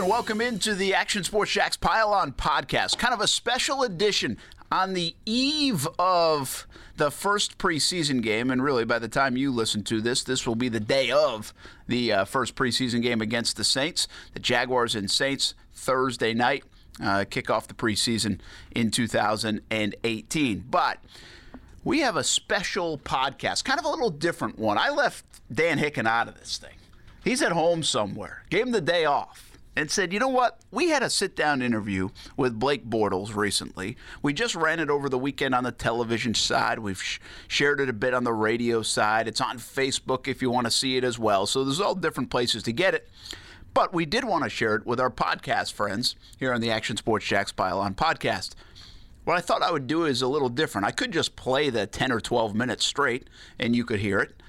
and welcome into the Action Sports Jax Pile On podcast. Kind of a special edition on the eve of the first preseason game. And really, by the time you listen to this, this will be the day of the uh, first preseason game against the Saints. The Jaguars and Saints Thursday night uh, kick off the preseason in 2018. But we have a special podcast, kind of a little different one. I left Dan Hicken out of this thing. He's at home somewhere, gave him the day off and said, you know what? We had a sit down interview with Blake Bortles recently. We just ran it over the weekend on the television side. We've sh- shared it a bit on the radio side. It's on Facebook if you want to see it as well. So there's all different places to get it. But we did want to share it with our podcast friends here on the Action Sports Jax Pile On podcast. What I thought I would do is a little different. I could just play the 10 or 12 minutes straight and you could hear it.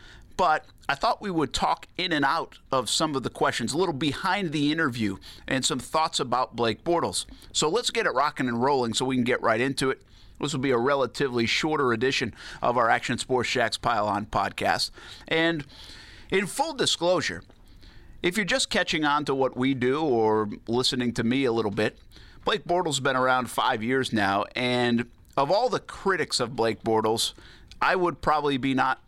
But I thought we would talk in and out of some of the questions, a little behind the interview, and some thoughts about Blake Bortles. So let's get it rocking and rolling so we can get right into it. This will be a relatively shorter edition of our Action Sports Jax Pile On podcast. And in full disclosure, if you're just catching on to what we do or listening to me a little bit, Blake Bortles has been around five years now, and of all the critics of Blake Bortles, I would probably be not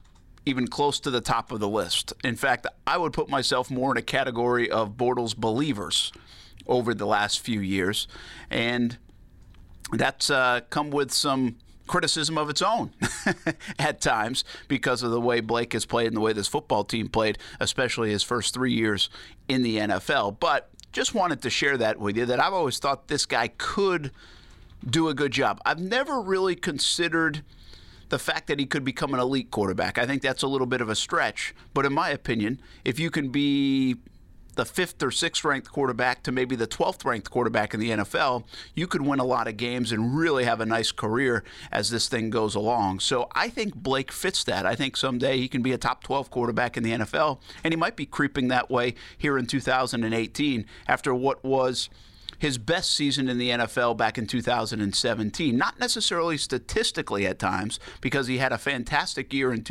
even close to the top of the list. In fact, I would put myself more in a category of Bortles believers over the last few years. And that's uh, come with some criticism of its own at times because of the way Blake has played and the way this football team played, especially his first three years in the NFL. But just wanted to share that with you that I've always thought this guy could do a good job. I've never really considered the fact that he could become an elite quarterback. I think that's a little bit of a stretch. But in my opinion, if you can be the fifth or sixth ranked quarterback to maybe the 12th ranked quarterback in the NFL, you could win a lot of games and really have a nice career as this thing goes along. So I think Blake fits that. I think someday he can be a top 12 quarterback in the NFL, and he might be creeping that way here in 2018 after what was his best season in the NFL back in 2017. Not necessarily statistically at times, because he had a fantastic year in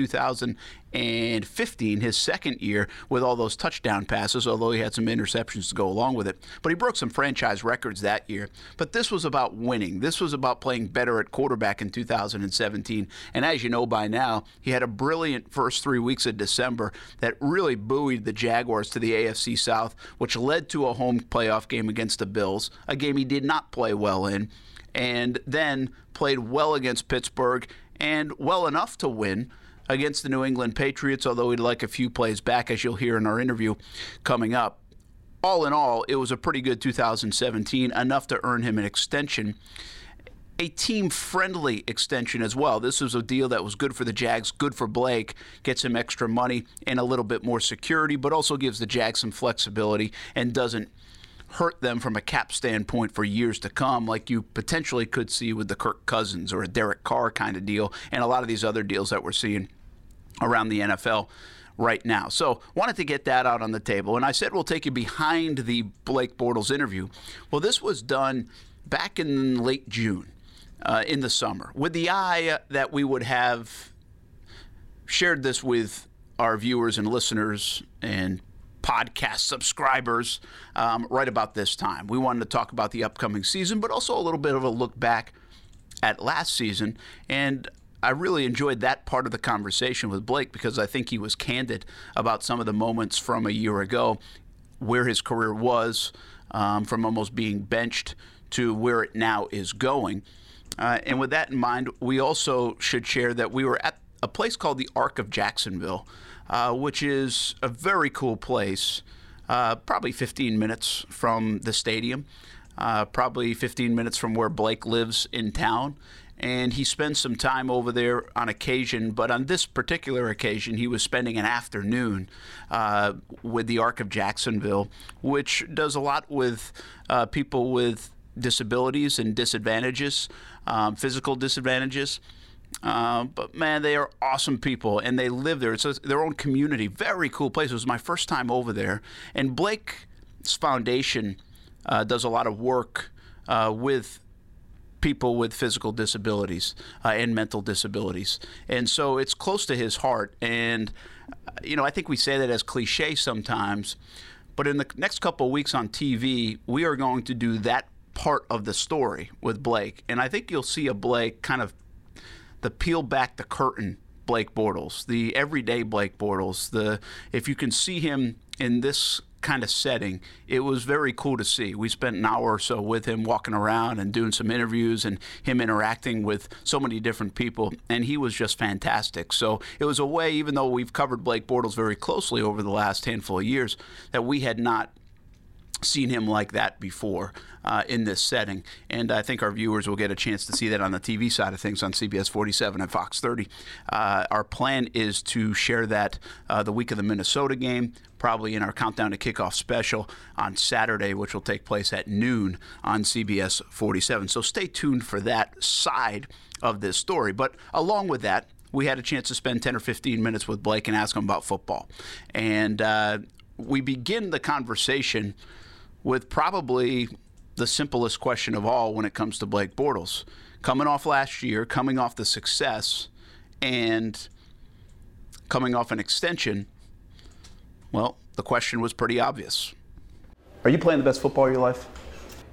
2015, his second year, with all those touchdown passes, although he had some interceptions to go along with it. But he broke some franchise records that year. But this was about winning. This was about playing better at quarterback in 2017. And as you know by now, he had a brilliant first three weeks of December that really buoyed the Jaguars to the AFC South, which led to a home playoff game against the Bills a game he did not play well in, and then played well against Pittsburgh and well enough to win against the New England Patriots, although he'd like a few plays back, as you'll hear in our interview coming up. All in all, it was a pretty good 2017, enough to earn him an extension a team friendly extension as well. This was a deal that was good for the Jags, good for Blake, gets him extra money and a little bit more security, but also gives the Jags some flexibility and doesn't hurt them from a cap standpoint for years to come, like you potentially could see with the Kirk Cousins or a Derek Carr kind of deal, and a lot of these other deals that we're seeing around the NFL right now. So, wanted to get that out on the table. And I said we'll take you behind the Blake Bortles interview. Well, this was done back in late June, uh, in the summer, with the eye that we would have shared this with our viewers and listeners and podcast subscribers um, right about this time. We wanted to talk about the upcoming season, but also a little bit of a look back at last season. And I really enjoyed that part of the conversation with Blake because I think he was candid about some of the moments from a year ago, where his career was, um, from almost being benched to where it now is going. Uh, and with that in mind, we also should share that we were at a place called the Ark of Jacksonville uh, which is a very cool place. Uh, probably 15 minutes from the stadium, uh, probably 15 minutes from where Blake lives in town. And he spends some time over there on occasion, but on this particular occasion, he was spending an afternoon uh, with the Ark of Jacksonville, which does a lot with uh, people with disabilities and disadvantages, um, physical disadvantages. Uh, but man, they are awesome people, and they live there. It's a, their own community. Very cool place. It was my first time over there, and Blake's foundation uh, does a lot of work uh, with people with physical disabilities uh, and mental disabilities, and so it's close to his heart. And uh, you know, I think we say that as cliche sometimes, But in the next couple of weeks on TV, we are going to do that part of the story with Blake. And I think you'll see a Blake kind of the peel back the curtain Blake Bortles, the everyday Blake Bortles. The if you can see him in this kind of setting, it was very cool to see. We spent an hour or so with him walking around and doing some interviews and him interacting with so many different people, and he was just fantastic. So it was a way, even though we've covered Blake Bortles very closely over the last handful of years, that we had not seen him like that before uh, in this setting. And I think our viewers will get a chance to see that on the TV side of things on CBS 47 and Fox 30. Uh, our plan is to share that uh, the week of the Minnesota game, probably in our Countdown to Kickoff special on Saturday, which will take place at noon on CBS 47. So stay tuned for that side of this story. But along with that, we had a chance to spend 10 or 15 minutes with Blake and ask him about football. And uh, we begin the conversation with probably the simplest question of all when it comes to Blake Bortles. Coming off last year, coming off the success, and coming off an extension, well, the question was pretty obvious. Are you playing the best football of your life?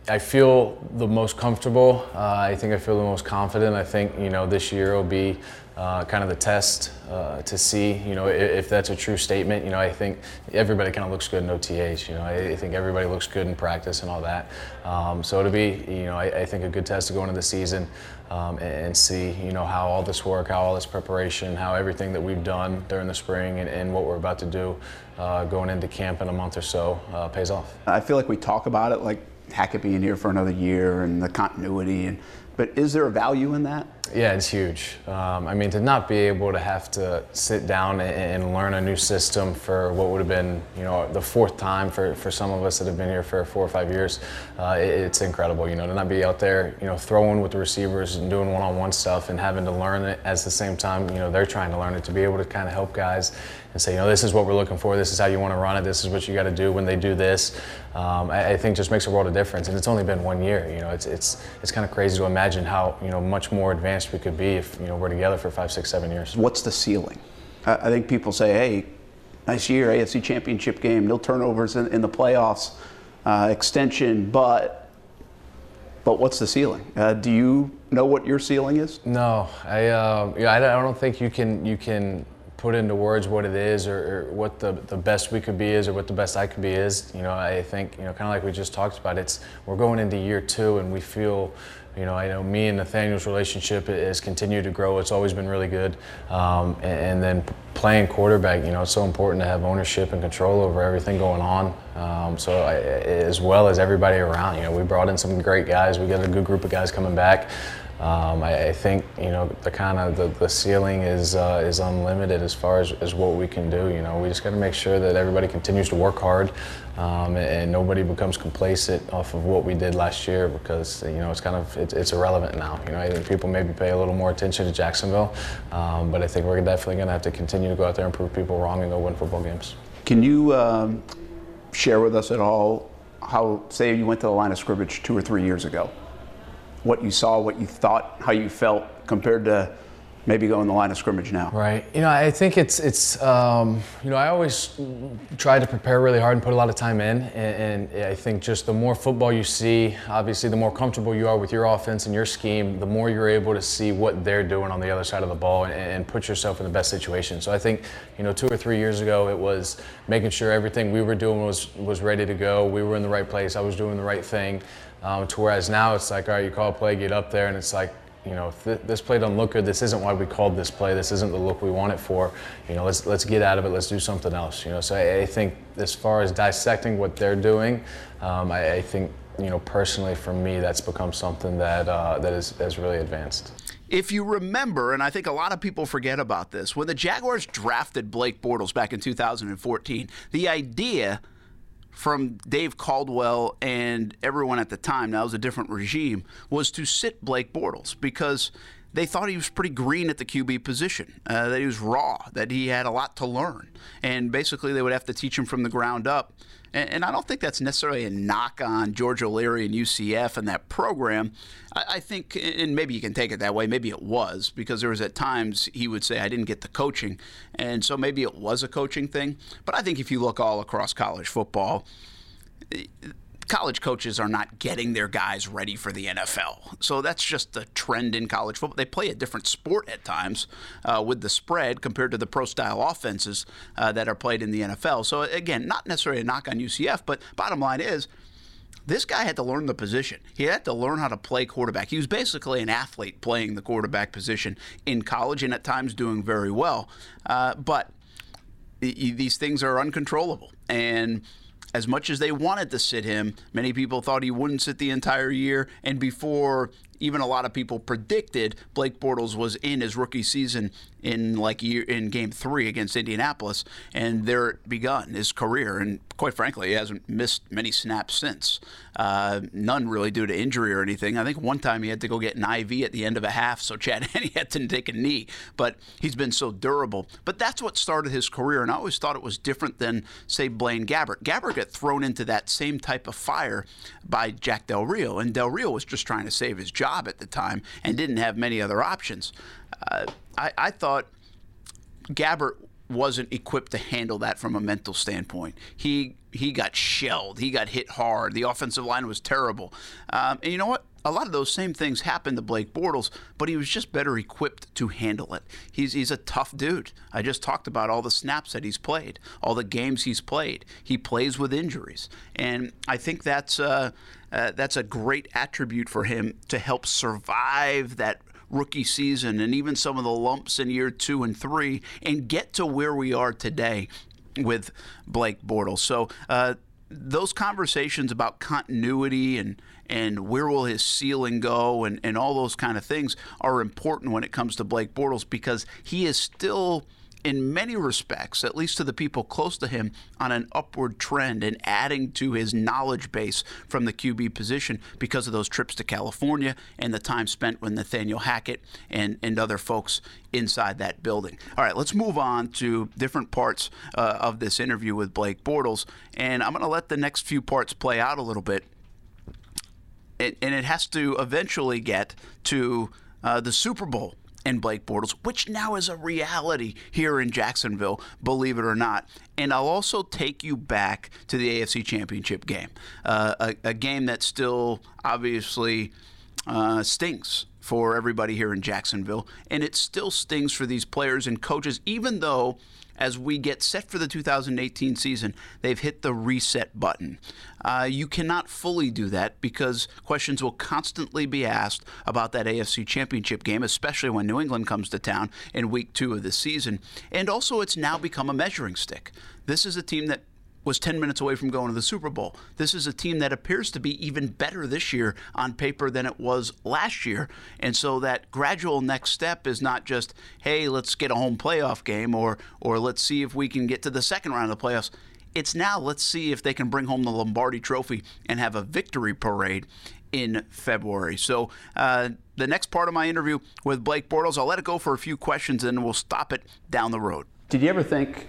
I feel the most comfortable. Uh, I think I feel the most confident. I think you know this year will be uh, kind of the test uh, to see you know if, if, that's a true statement. You know I think everybody kind of looks good in OTAs. You know I, I think everybody looks good in practice and all that. Um, so it'll be you know I, I, think a good test to go into the season um, and, and, see you know how all this work, how all this preparation, how everything that we've done during the spring and, and what we're about to do uh, going into camp in a month or so uh, pays off. I feel like we talk about it like Hackett being here for another year and the continuity. And, but is there a value in that? Yeah, it's huge. Um, I mean, to not be able to have to sit down and, and, learn a new system for what would have been, you know, the fourth time for, for some of us that have been here for four or five years, uh, it, it's incredible. You know, to not be out there, you know, throwing with the receivers and doing one-on-one stuff and having to learn it at the same time, you know, they're trying to learn it to be able to kind of help guys and say, you know, this is what we're looking for. This is how you want to run it. This is what you got to do when they do this. Um, I, I, think just makes a world of difference. And it's only been one year. You know, it's it's it's kind of crazy to imagine how you know much more advanced we could be if you know we're together for five, six, seven years. What's the ceiling? I, I think people say, hey, nice year, AFC Championship game, no turnovers in, in the playoffs, uh, extension, but but what's the ceiling? Uh, do you know what your ceiling is? No, I uh, yeah, I don't think you can you can put into words what it is or, or, what the, the best we could be is or what the best I could be is. You know, I think, you know, kind of like we just talked about, it's we're going into year two and we feel, you know, I know me and Nathaniel's relationship has continued to grow. It's always been really good. Um, and, and, then playing quarterback, you know, it's so important to have ownership and control over everything going on. Um, so I, as well as everybody around, you know, we brought in some great guys. We got a good group of guys coming back. Um, I, I, think you know the kind of the, the ceiling is uh, is unlimited as far as, as what we can do. You know, we just got to make sure that everybody continues to work hard um, and, and, nobody becomes complacent off of what we did last year because you know it's kind of it, it's irrelevant now. You know, I think people maybe pay a little more attention to Jacksonville, um, but I think we're definitely going to have to continue to go out there and prove people wrong and go win football games. Can you um, share with us at all how, say, you went to the line of scrimmage two or three years ago? What you saw, what you thought, how you felt compared to maybe going the line of scrimmage now? Right. You know, I think it's it's um, you know I always try to prepare really hard and put a lot of time in, and, and, I think just the more football you see, obviously the more comfortable you are with your offense and your scheme, the more you're able to see what they're doing on the other side of the ball and, and put yourself in the best situation. So I think you know two or three years ago it was making sure everything we were doing was was ready to go. We were in the right place. I was doing the right thing. Um, to whereas now it's like, all right, you call a play, get up there, and it's like, you know, th- this play doesn't look good, this isn't why we called this play. This isn't the look we want it for. You know, let's let's get out of it. Let's do something else. You know, so I, I think as far as dissecting what they're doing, um, I, I, think you know personally for me that's become something that uh, that is has really advanced. If you remember, and I think a lot of people forget about this, when the Jaguars drafted Blake Bortles back in 2014, the idea from Dave Caldwell and everyone at the time, now it was a different regime, was to sit Blake Bortles because they thought he was pretty green at the QB position, uh, that he was raw, that he had a lot to learn. And basically, they would have to teach him from the ground up. And, and I don't think that's necessarily a knock on George O'Leary and UCF and that program. I, I, think, and maybe you can take it that way, maybe it was, because there was at times he would say, I didn't get the coaching. And so maybe it was a coaching thing. But I think if you look all across college football, college coaches are not getting their guys ready for the NFL. So that's just the trend in college football. They play a different sport at times uh, with the spread compared to the pro style offenses uh, that are played in the NFL. So again, not necessarily a knock on UCF, but bottom line is. This guy had to learn the position. He had to learn how to play quarterback. He was basically an athlete playing the quarterback position in college and at times doing very well. Uh, but these things are uncontrollable. And as much as they wanted to sit him, many people thought he wouldn't sit the entire year. And before even a lot of people predicted Blake Bortles was in his rookie season in like year in game three against Indianapolis, and there it begun his career. And quite frankly, he hasn't missed many snaps since. Uh, none really due to injury or anything. I think one time he had to go get an IV at the end of a half, so Chad Henne had to take a knee. But he's been so durable. But that's what started his career, and I always thought it was different than say Blaine Gabbert. Gabbert got thrown into that same type of fire by Jack Del Rio, and Del Rio was just trying to save his job at the time and didn't have many other options. Uh, I, I thought Gabbert wasn't equipped to handle that from a mental standpoint. He he got shelled. He got hit hard. The offensive line was terrible. Um, and you know what? A lot of those same things happened to Blake Bortles, but he was just better equipped to handle it. He's he's a tough dude. I just talked about all the snaps that he's played, all the games he's played. He plays with injuries, and I think that's uh, uh, that's a great attribute for him to help survive that rookie season and even some of the lumps in year two and three and get to where we are today with Blake Bortles. So uh, those conversations about continuity and and where will his ceiling go and, and all those kind of things are important when it comes to Blake Bortles because he is still – in many respects, at least to the people close to him, on an upward trend and adding to his knowledge base from the QB position because of those trips to California and the time spent with Nathaniel Hackett and, and other folks inside that building. All right, let's move on to different parts uh, of this interview with Blake Bortles. And I'm going to let the next few parts play out a little bit. It, and it has to eventually get to uh, the Super Bowl and Blake Bortles, which now is a reality here in Jacksonville, believe it or not. And I'll also take you back to the AFC Championship game, uh, a, a, game that still obviously uh, stings for everybody here in Jacksonville, and it still stings for these players and coaches, even though as we get set for the 2018 season, they've hit the reset button. Uh, you cannot fully do that because questions will constantly be asked about that AFC Championship game, especially when New England comes to town in week two of the season. And also, it's now become a measuring stick. This is a team that was 10 minutes away from going to the Super Bowl. This is a team that appears to be even better this year on paper than it was last year. And so that gradual next step is not just, hey, let's get a home playoff game or or let's see if we can get to the second round of the playoffs. It's now let's see if they can bring home the Lombardi trophy and have a victory parade in February. So uh, the next part of my interview with Blake Bortles, I'll let it go for a few questions and then we'll stop it down the road. Did you ever think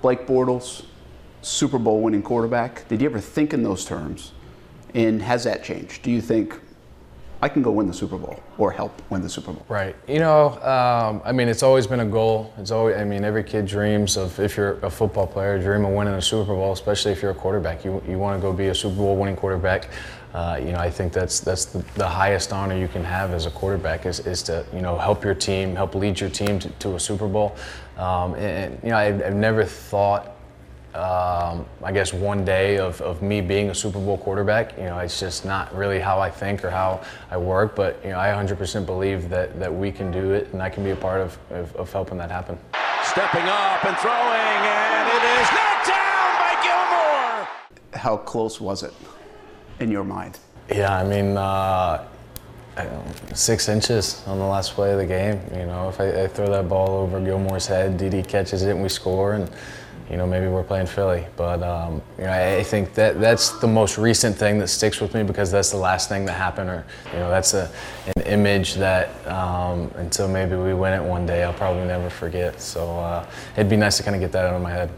Blake Bortles Super Bowl winning quarterback. Did you ever think in those terms? And has that changed? Do you think I can go win the Super Bowl or help win the Super Bowl? Right. You know, um, I mean, it's always been a goal. It's always, I mean, every kid dreams of if you're a football player, dream of winning a Super Bowl, especially if you're a quarterback. You, you want to go be a Super Bowl winning quarterback. Uh, you know, I think that's that's the, the, highest honor you can have as a quarterback is, is to you know help your team, help lead your team to, to a Super Bowl. Um, and, and, you know, I've, I've never thought um, I guess one day of, of me being a Super Bowl quarterback. You know, it's just not really how I think or how I work. But you know, I 100% believe that that we can do it, and I can be a part of, of, of helping that happen. Stepping up and throwing, and it is knocked down by Gilmore. How close was it in your mind? Yeah, I mean. Uh, six inches on the last play of the game. You know, if I, I throw that ball over Gilmore's head, Dede catches it and we score, and you know, maybe we're playing Philly. But um, you know, I, I think that that's the most recent thing that sticks with me because that's the last thing that happened, or you know, that's a an image that um, until maybe we win it one day, I'll probably never forget. So uh, it'd be nice to kind of get that out of my head.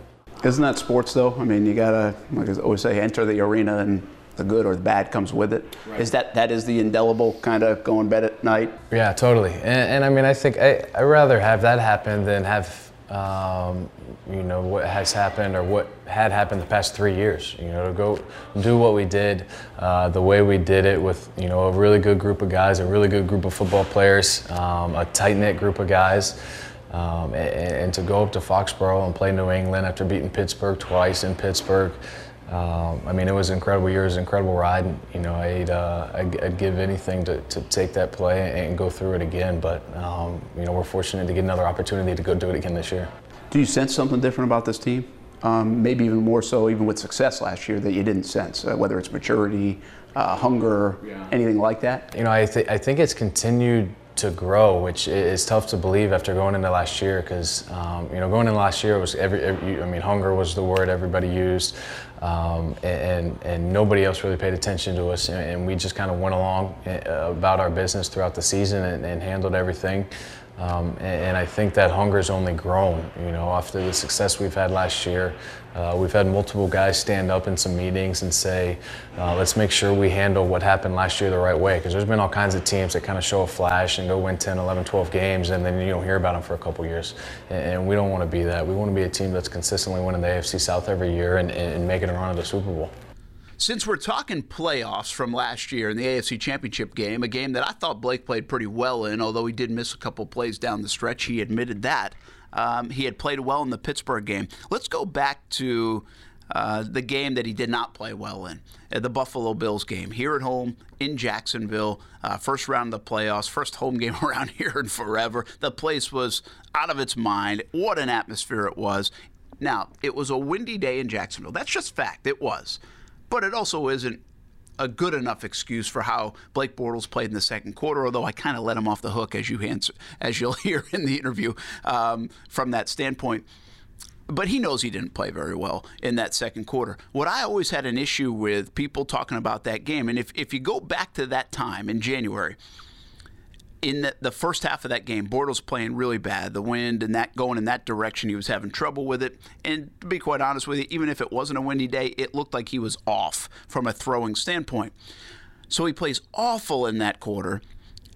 Isn't that sports though? I mean, you gotta, like I always say, enter the arena and the good or the bad comes with it. Right. Is that that is the indelible kind of going bed at night? Yeah, totally. And, and I mean, I think I I rather have that happen than have um, you know what has happened or what had happened the past three years. You know, to go do what we did, uh, the way we did it with you know a really good group of guys, a really good group of football players, um, a tight knit group of guys. Um, and, and, to go up to Foxborough and play New England after beating Pittsburgh twice in Pittsburgh, um, I mean, it was an incredible year. It was an incredible ride. You know, I'd, uh, I'd, I'd, give anything to, to take that play and go through it again. But, um, you know, we're fortunate to get another opportunity to go do it again this year. Do you sense something different about this team? Um, maybe even more so, even with success last year, that you didn't sense, uh, whether it's maturity, uh, hunger, yeah. anything like that? You know, I, th- I think it's continued to grow, which is tough to believe after going into last year. Because um, you know, going into last year was every, every, I mean, hunger was the word everybody used, um, and and nobody else really paid attention to us, and, we just kind of went along eh, about our business throughout the season and, and handled everything. Um, and, and, I think that hunger's only grown. You know, after the success we've had last year, uh, we've had multiple guys stand up in some meetings and say, uh, "Let's make sure we handle what happened last year the right way." Because there's been all kinds of teams that kind of show a flash and go win 10, 11, 12 games, and then you don't hear about them for a couple years. And, and we don't want to be that. We want to be a team that's consistently winning the AFC South every year and, and making a run to the Super Bowl. Since we're talking playoffs from last year in the AFC Championship game, a game that I thought Blake played pretty well in, although he did miss a couple plays down the stretch, he admitted that. Um, he had played well in the Pittsburgh game. Let's go back to uh, the game that he did not play well in, uh, the Buffalo Bills game here at home in Jacksonville, uh, first round of the playoffs, first home game around here in forever. The place was out of its mind. What an atmosphere it was. Now, it was a windy day in Jacksonville. That's just fact. It was but it also isn't a good enough excuse for how Blake Bortles played in the second quarter. Although I kind of let him off the hook, as you answer, as you'll hear in the interview um, from that standpoint. But he knows he didn't play very well in that second quarter. What I always had an issue with people talking about that game, and if, if you go back to that time in January, in the, the, first half of that game, Bortles playing really bad. The wind and that going in that direction, he was having trouble with it. And to be quite honest with you, even if it wasn't a windy day, it looked like he was off from a throwing standpoint. So he plays awful in that quarter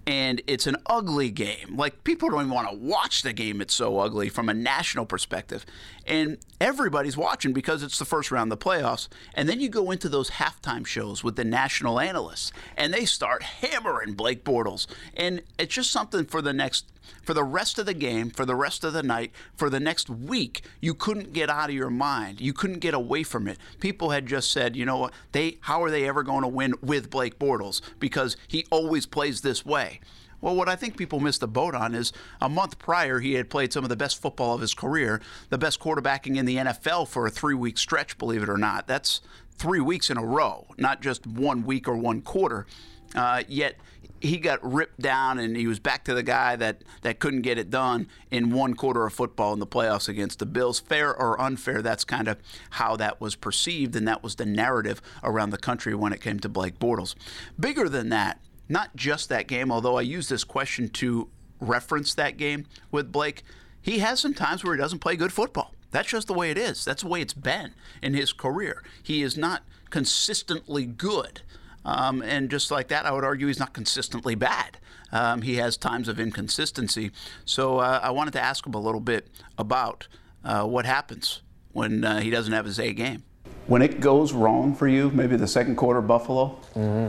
and it's an ugly game. Like people don't even want to watch the game. It's so ugly from a national perspective, and everybody's watching because it's the first round of the playoffs. And then you go into those halftime shows with the national analysts, and they start hammering Blake Bortles, and it's just something for the next for the rest of the game, for the rest of the night, for the next week, you couldn't get out of your mind. You couldn't get away from it. People had just said, you know what, they how are they ever going to win with Blake Bortles? Because he always plays this way. Well, what I think people missed the boat on is a month prior, he had played some of the best football of his career, the best quarterbacking in the NFL for a three week stretch, believe it or not. That's three weeks in a row, not just one week or one quarter. Uh, yet he got ripped down and he was back to the guy that, that couldn't get it done in one quarter of football in the playoffs against the Bills. Fair or unfair, that's kind of how that was perceived, and that was the narrative around the country when it came to Blake Bortles. Bigger than that, not just that game, although I use this question to reference that game with Blake, he has some times where he doesn't play good football. That's just the way it is. That's the way it's been in his career. He is not consistently good. Um, and just like that, I would argue he's not consistently bad. Um, he has times of inconsistency. So uh, I wanted to ask him a little bit about uh, what happens when uh, he doesn't have his A game. When it goes wrong for you, maybe the second quarter Buffalo, mm-hmm.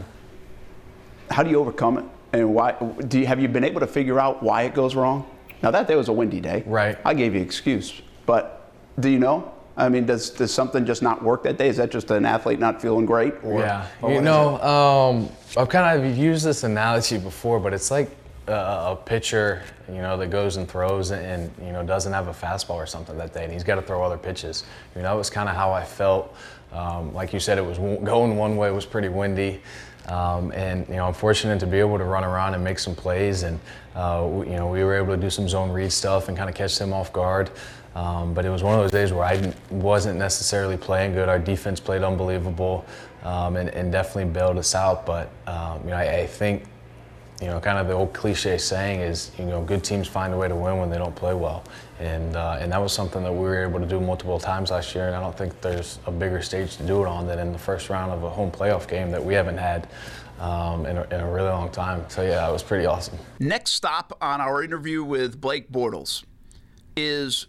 how do you overcome it? And why? Do you, have you been able to figure out why it goes wrong? Now that day was a windy day. Right. I gave you excuse, but do you know? I mean, does does something just not work that day? Is that just an athlete not feeling great? Or, yeah, or you know, um, I've kind of used this analogy before, but it's like a, a, pitcher, you know, that goes and throws and you know doesn't have a fastball or something that day, and he's got to throw other pitches. You know, that was kind of how I felt. Um, like you said, it was going one way. It was pretty windy. Um, and you know, I'm fortunate to be able to run around and make some plays, and uh, we, you know, we were able to do some zone read stuff and kind of catch them off guard. Um, but it was one of those days where I wasn't necessarily playing good. Our defense played unbelievable um, and, and, definitely bailed us out. But um, you know, I, I, think you know, kind of the old cliche saying is, you know, good teams find a way to win when they don't play well, and uh, and that was something that we were able to do multiple times last year. And I don't think there's a bigger stage to do it on than in the first round of a home playoff game that we haven't had. Um, in, a, in, a, really long time. So, yeah, it was pretty awesome. Next stop on our interview with Blake Bortles is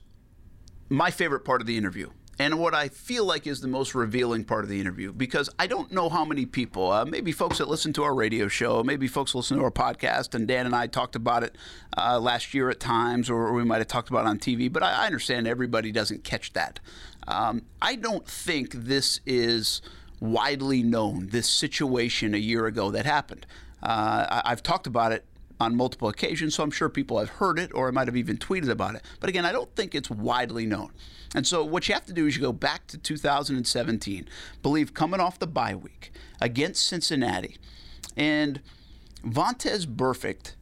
my favorite part of the interview and what I feel like is the most revealing part of the interview because I don't know how many people, uh, maybe folks that listen to our radio show, maybe folks listen to our podcast, and Dan and I talked about it uh, last year at times, or we might have talked about it on TV, but I, I understand everybody doesn't catch that. Um, I don't think this is widely known, this situation a year ago that happened. Uh, I've talked about it on multiple occasions, so I'm sure people have heard it or I might have even tweeted about it. But again, I don't think it's widely known. And so what you have to do is you go back to 2017, believe coming off the bye week against Cincinnati, and Vontaze Burfict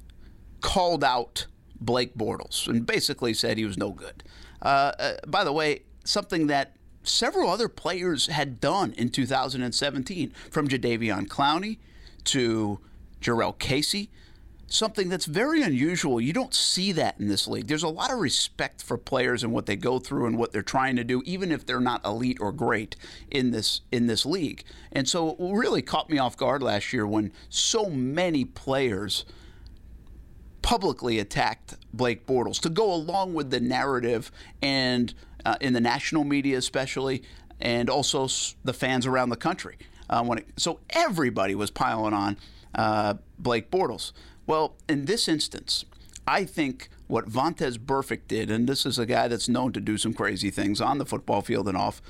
called out Blake Bortles and basically said he was no good. Uh, uh, by the way, something that several other players had done in 2017, from Jadeveon Clowney to Jurrell Casey something that's very unusual. You don't see that in this league. There's a lot of respect for players and what they go through and what they're trying to do, even if they're not elite or great in this in this league. And so it really caught me off guard last year when so many players publicly attacked Blake Bortles to go along with the narrative and uh, in the national media especially, and also the fans around the country. Uh, when it, so everybody was piling on uh, Blake Bortles. Well, in this instance, I think what Vontaze Burfict did, and this is a guy that's known to do some crazy things on the football field and off.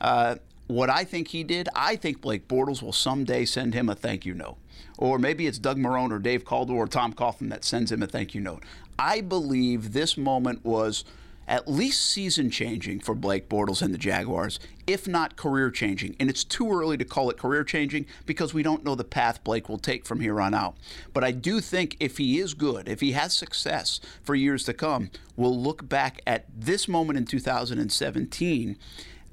Uh, what I think he did, I think Blake Bortles will someday send him a thank you note. Or maybe it's Doug Marrone or Dave Caldwell or Tom Coughlin that sends him a thank you note. I believe this moment was at least season changing for Blake Bortles and the Jaguars, if not career changing. And it's too early to call it career changing because we don't know the path Blake will take from here on out. But I do think if he is good, if he has success for years to come, we'll look back at this moment in 2017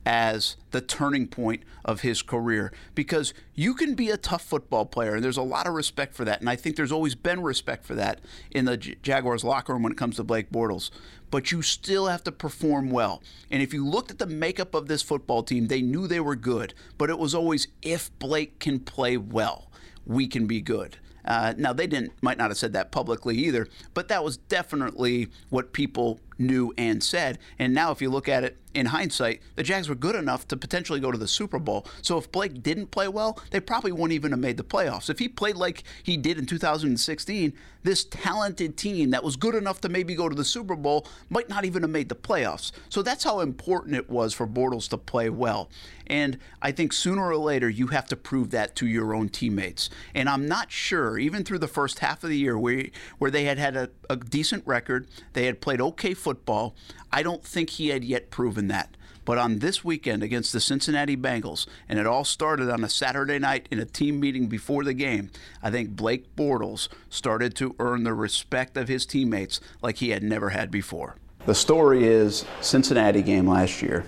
as the turning point of his career. Because you can be a tough football player and there's a lot of respect for that and I think there's always been respect for that in the Jaguars locker room when it comes to Blake Bortles. But you still have to perform well. And if you looked at the makeup of this football team they knew they were good but it was always if Blake can play well we can be good. Uh, now they didn't might not have said that publicly either, but that was definitely what people knew and said. And now, if you look at it in hindsight, the Jags were good enough to potentially go to the Super Bowl. So if Blake didn't play well, they probably wouldn't even have made the playoffs. If he played like he did in 2016, this talented team that was good enough to maybe go to the Super Bowl might not even have made the playoffs. So that's how important it was for Bortles to play well. And I think sooner or later you have to prove that to your own teammates. And I'm not sure, even through the first half of the year where, where they had had a, a decent record, they had played okay football, I don't think he had yet proven that. But on this weekend against the Cincinnati Bengals, and it all started on a Saturday night in a team meeting before the game, I think Blake Bortles started to earn the respect of his teammates like he had never had before. The story is Cincinnati game last year.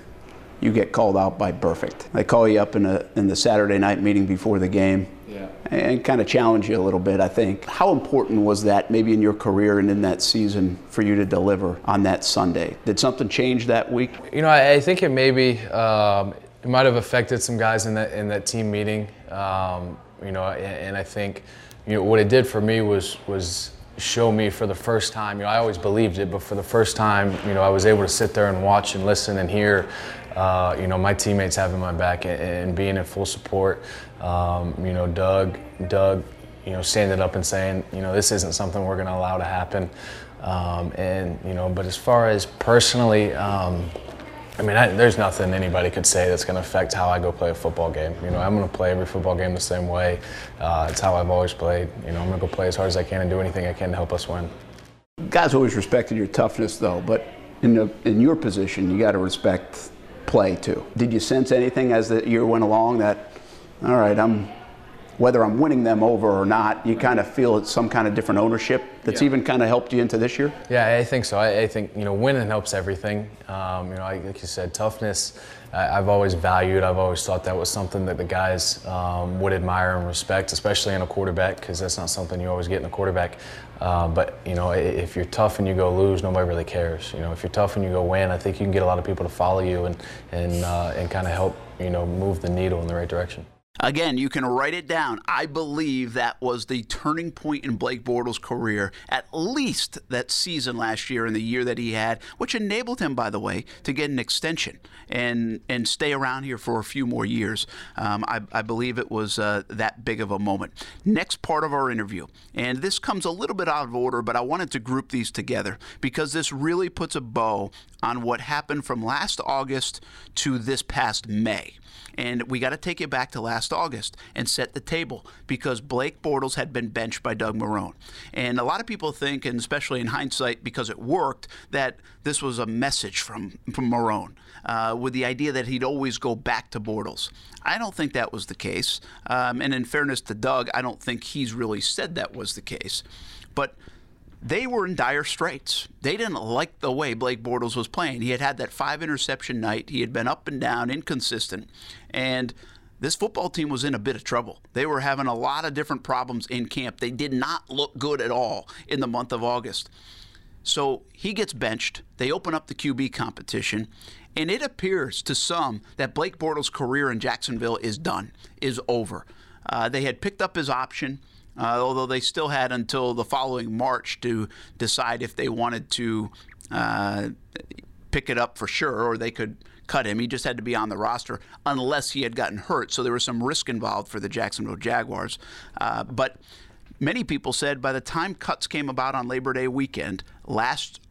You get called out by Burfict. They call you up in, a, in the Saturday night meeting before the game yeah. and kind of challenge you a little bit, I think. How important was that maybe in your career and in that season for you to deliver on that Sunday? Did something change that week? You know, I, I think it maybe um, it might have affected some guys in that in that team meeting. Um, you know, and, and I think you know what it did for me was was show me for the first time. You know, I always believed it, but for the first time, you know, I was able to sit there and watch and listen and hear uh, you know, my teammates having my back and, and being in full support. Um, you know, Doug, Doug, you know, standing up and saying, you know, this isn't something we're going to allow to happen. Um, and you know, but as far as personally, um, I mean, I, there's nothing anybody could say that's going to affect how I go play a football game. You know, I'm going to play every football game the same way. Uh, it's how I've always played. You know, I'm going to go play as hard as I can and do anything I can to help us win. Guys always respected your toughness, though. But in the, in your position, you got to respect play too. Did you sense anything as the year went along that, all right, I'm whether I'm winning them over or not, you kind of feel it's some kind of different ownership that's Yeah. even kind of helped you into this year? Yeah, I think so. I, I think you know winning helps everything. Um, you know, I- like you said, toughness. I, I've always valued. I've always thought that was something that the guys um, would admire and respect, especially in a quarterback, because that's not something you always get in a quarterback. Uh, but you know, if you're tough and you go lose, nobody really cares. You know, if you're tough and you go win, I think you can get a lot of people to follow you and and uh, and kind of help you know move the needle in the right direction. Again, you can write it down. I believe that was the turning point in Blake Bortles' career, at least that season last year and the year that he had, which enabled him, by the way, to get an extension and and stay around here for a few more years. Um, I, I believe it was uh, that big of a moment. Next part of our interview, and this comes a little bit out of order, but I wanted to group these together because this really puts a bow on what happened from last August to this past May. And we got to take it back to last August and set the table because Blake Bortles had been benched by Doug Marrone. And a lot of people think, and especially in hindsight because it worked, that this was a message from, from Marrone uh, with the idea that he'd always go back to Bortles. I don't think that was the case. Um, and in fairness to Doug, I don't think he's really said that was the case. But they were in dire straits. They didn't like the way Blake Bortles was playing. He had had that five interception night. He had been up and down, inconsistent. And this football team was in a bit of trouble. They were having a lot of different problems in camp. They did not look good at all in the month of August. So he gets benched. They open up the QB competition. And it appears to some that Blake Bortles' career in Jacksonville is done, is over. Uh, they had picked up his option, uh, although they still had until the following March to decide if they wanted to uh, pick it up for sure or they could cut him. He just had to be on the roster unless he had gotten hurt. So there was some risk involved for the Jacksonville Jaguars. Uh, but many people said by the time cuts came about on Labor Day weekend, last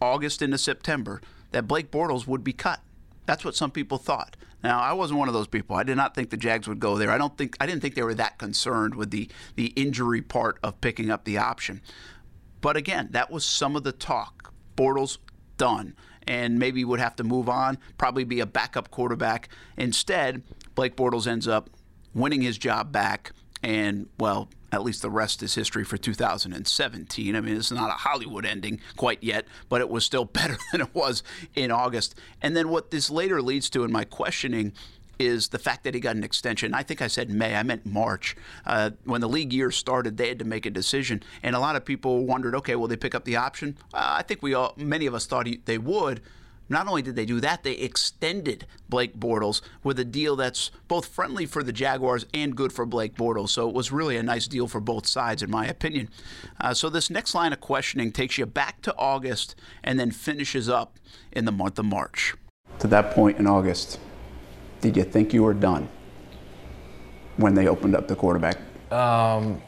August into September, that Blake Bortles would be cut. That's what some people thought. Now, I wasn't one of those people. I did not think the Jags would go there. I don't think I didn't think they were that concerned with the the injury part of picking up the option. But again, that was some of the talk. Bortles done and maybe would have to move on, probably be a backup quarterback. Instead, Blake Bortles ends up winning his job back and well, at least the rest is history for 2017. I mean, it's not a Hollywood ending quite yet, but it was still better than it was in August. And then what this later leads to in my questioning is the fact that he got an extension. I think I said May, I meant March. Uh, when the league year started, they had to make a decision, and a lot of people wondered, okay, will they pick up the option? Uh, I think we all, many of us thought he, they would. Not only did they do that, they extended Blake Bortles with a deal that's both friendly for the Jaguars and good for Blake Bortles. So it was really a nice deal for both sides, in my opinion. Uh, so this next line of questioning takes you back to August and then finishes up in the month of March. To that point in August, did you think you were done when they opened up the quarterback? Um,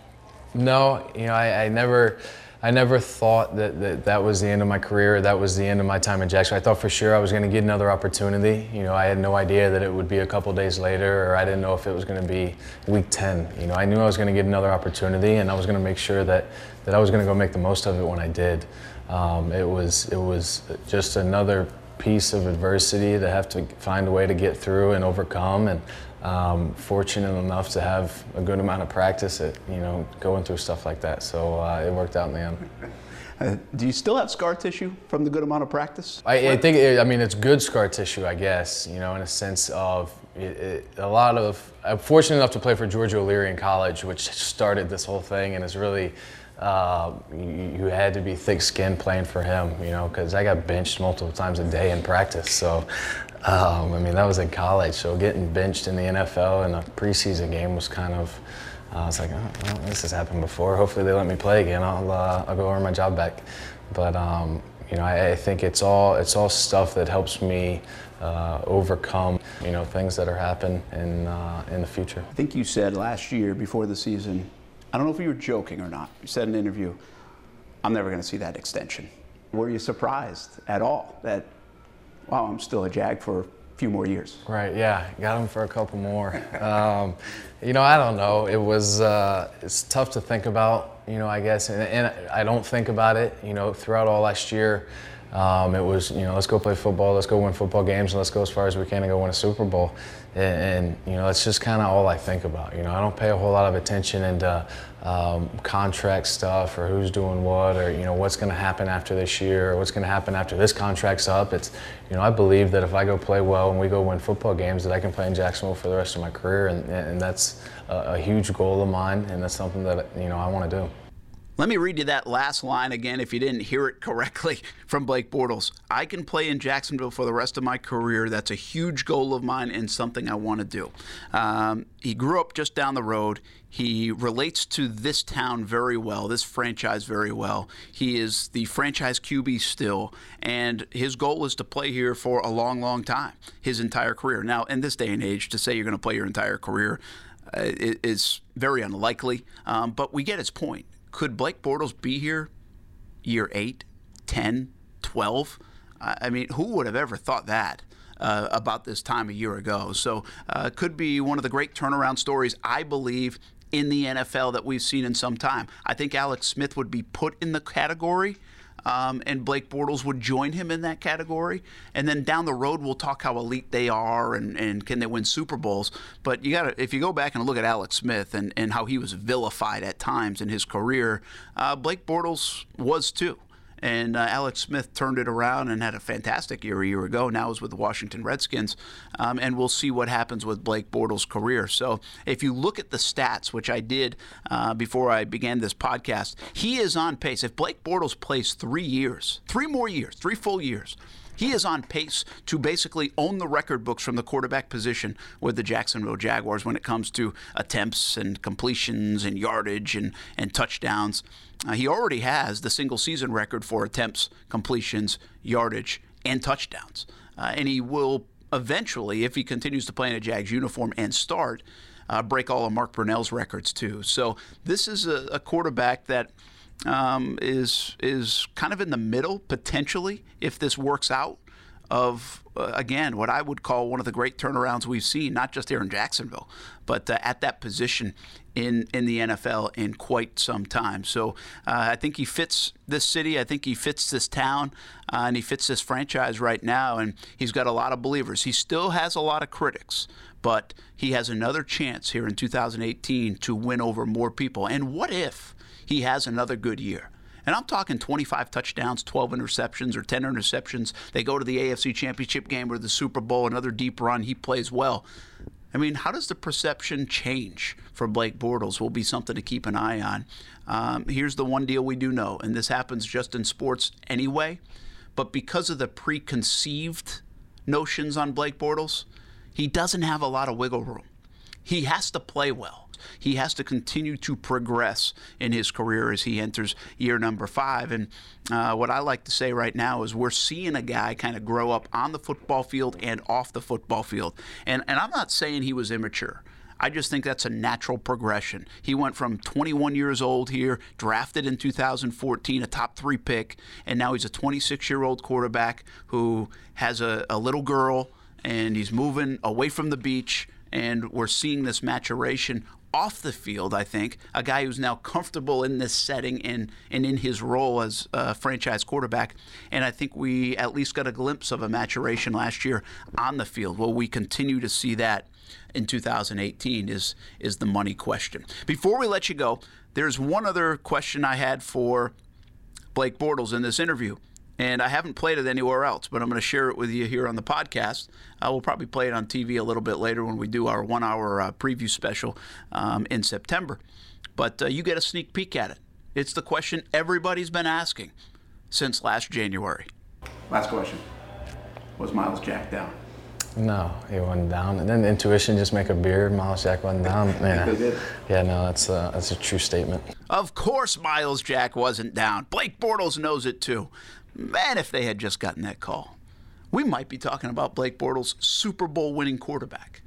no, you know, I, I never, I never thought that, that that was the end of my career. That was the end of my time in Jackson. I thought for sure I was going to get another opportunity. You know, I had no idea that it would be a couple days later, or I didn't know if it was going to be week 10. You know, I knew I was going to get another opportunity, and I was going to make sure that that I was going to go make the most of it when I did. Um, it was it was just another piece of adversity to have to find a way to get through and overcome and um, fortunate enough to have a good amount of practice at you know going through stuff like that so uh, it worked out in the end Uh, do you still have scar tissue from the good amount of practice? I, I think it, I mean it's good scar tissue I guess you know in a sense of it, it, a lot of I'm fortunate enough to play for George O'Leary in college which started this whole thing and is really uh, you, you, had to be thick-skinned playing for him, you know, because I got benched multiple times a day in practice. So, um, I mean, that was in college. So getting benched in the NFL in a preseason game was kind of, uh, I was like, oh, well, this has happened before. Hopefully they let me play again. I'll, uh, I'll go earn my job back. But um, you know, I, I, think it's all it's all stuff that helps me uh, overcome, you know, things that are happening in uh, in the future. I think you said last year before the season I don't know if you were joking or not. You said in an interview, I'm never going to see that extension. Were you surprised at all that, wow, I'm still a Jag for a few more years? Right, yeah, got him for a couple more. um, you know, I don't know. It was, uh, it's tough to think about, you know, I guess, and, and, I don't think about it, you know, throughout all last year. Um, it was, you know, let's go play football, let's go win football games, and let's go as far as we can and go win a Super Bowl. And, and you know, that's just kind of all I think about. You know, I don't pay a whole lot of attention into um, contract stuff or who's doing what or you know what's going to happen after this year or what's going to happen after this contract's up. It's, you know, I believe that if I go play well and we go win football games, that I can play in Jacksonville for the rest of my career, and, and that's a, a huge goal of mine, and that's something that you know I want to do. Let me read you that last line again if you didn't hear it correctly from Blake Bortles. I can play in Jacksonville for the rest of my career. That's a huge goal of mine and something I want to do. Um, he grew up just down the road. He relates to this town very well, this franchise very well. He is the franchise QB still, and his goal is to play here for a long, long time, his entire career. Now, in this day and age, to say you're going to play your entire career uh, is very unlikely, um, but we get his point could Blake Bortles be here year 8, 10, 12? I mean, who would have ever thought that? Uh, about this time a year ago. So, uh, could be one of the great turnaround stories, I believe, in the NFL that we've seen in some time. I think Alex Smith would be put in the category um, and Blake Bortles would join him in that category. And then down the road, we'll talk how elite they are and, and can they win Super Bowls. But you got to, if you go back and look at Alex Smith and, and how he was vilified at times in his career, uh, Blake Bortles was too. And uh, Alex Smith turned it around and had a fantastic year a year ago. Now is with the Washington Redskins. Um, and we'll see what happens with Blake Bortles' career. So if you look at the stats, which I did uh, before I began this podcast, he is on pace. If Blake Bortles plays three years, three more years, three full years, he is on pace to basically own the record books from the quarterback position with the Jacksonville Jaguars when it comes to attempts and completions and yardage and, and touchdowns. Uh, he already has the single season record for attempts, completions, yardage, and touchdowns. Uh, and he will eventually, if he continues to play in a Jags uniform and start, uh, break all of Mark Brunell's records too. So this is a, a quarterback that um, is is kind of in the middle potentially if this works out of uh, again what I would call one of the great turnarounds we've seen, not just here in Jacksonville, but uh, at that position in in the NFL in quite some time. So uh, I think he fits this city. I think he fits this town, uh, and he fits this franchise right now. And he's got a lot of believers. He still has a lot of critics, but he has another chance here in 2018 to win over more people. And what if? he has another good year. And I'm talking 25 touchdowns, 12 interceptions, or 10 interceptions. They go to the AFC Championship game or the Super Bowl, another deep run. He plays well. I mean, how does the perception change for Blake Bortles? Will be something to keep an eye on. Um, here's the one deal we do know, and this happens just in sports anyway. But because of the preconceived notions on Blake Bortles, he doesn't have a lot of wiggle room. He has to play well. He has to continue to progress in his career as he enters year number five. And uh, what I like to say right now is we're seeing a guy kind of grow up on the football field and off the football field. And, and I'm not saying he was immature. I just think that's a natural progression. He went from 21 years old here, drafted in 2014, a top three pick, and now he's a 26 year old quarterback who has a, a little girl and he's moving away from the beach. And we're seeing this maturation off the field, I think, a guy who's now comfortable in this setting and, and in his role as a franchise quarterback. And I think we at least got a glimpse of a maturation last year on the field. Will we continue to see that in 2018 is, is the money question. Before we let you go, there's one other question I had for Blake Bortles in this interview and I haven't played it anywhere else, but I'm going to share it with you here on the podcast. I will probably play it on TV a little bit later when we do our one hour uh, preview special um, in September. But uh, you get a sneak peek at it. It's the question everybody's been asking since last January. Last question Was Myles Jack down? No, he wasn't down. And then intuition just make a beard. Myles Jack wasn't down. Yeah, yeah, no, that's a, that's a true statement. Of course, Myles Jack wasn't down. Blake Bortles knows it too. Man, if they had just gotten that call, we might be talking about Blake Bortles' Super Bowl winning quarterback.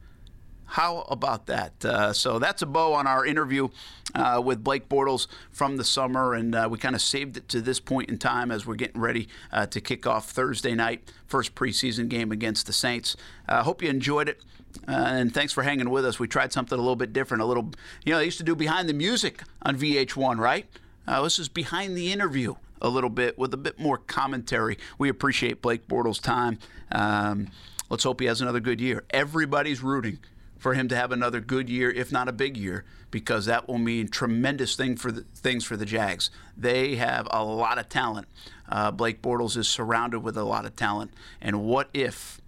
How about that? Uh, so that's a bow on our interview uh, with Blake Bortles from the summer, and uh, we kind of saved it to this point in time as we're getting ready uh, to kick off Thursday night, first preseason game against the Saints. I uh, hope you enjoyed it. Uh, and thanks for hanging with us. We tried something a little bit different, a little, you know, I used to do behind the music on VH1, right? this is behind the interview a little bit with a bit more commentary. We appreciate Blake Bortles' time. Um, let's hope he has another good year. Everybody's rooting for him to have another good year, if not a big year, because that will mean tremendous thing for the, things for the Jags. They have a lot of talent. Uh, Blake Bortles is surrounded with a lot of talent. And what if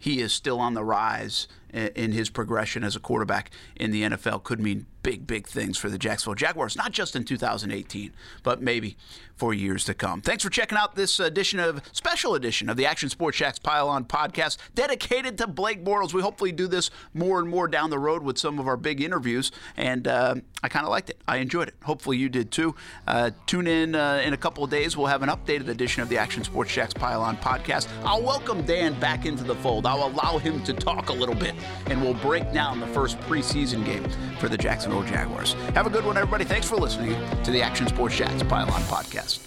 he is still on the rise in his progression as a quarterback in the NFL could mean big, big things for the Jacksonville Jaguars, not just in 2018, but maybe for years to come. Thanks for checking out this edition of special edition of the Action Sports Jax Pile On podcast dedicated to Blake Bortles. We hopefully do this more and more down the road with some of our big interviews, and uh, I kind of liked it. I enjoyed it. Hopefully you did too. Uh, tune in uh, in a couple of days. We'll have an updated edition of the Action Sports Jax Pile On podcast. I'll welcome Dan back into the fold. I'll allow him to talk a little bit, and we'll break down the first preseason game for the Jacksonville Jaguars. Have a good one, everybody. Thanks for listening to the Action Sports Jax Pile On podcast.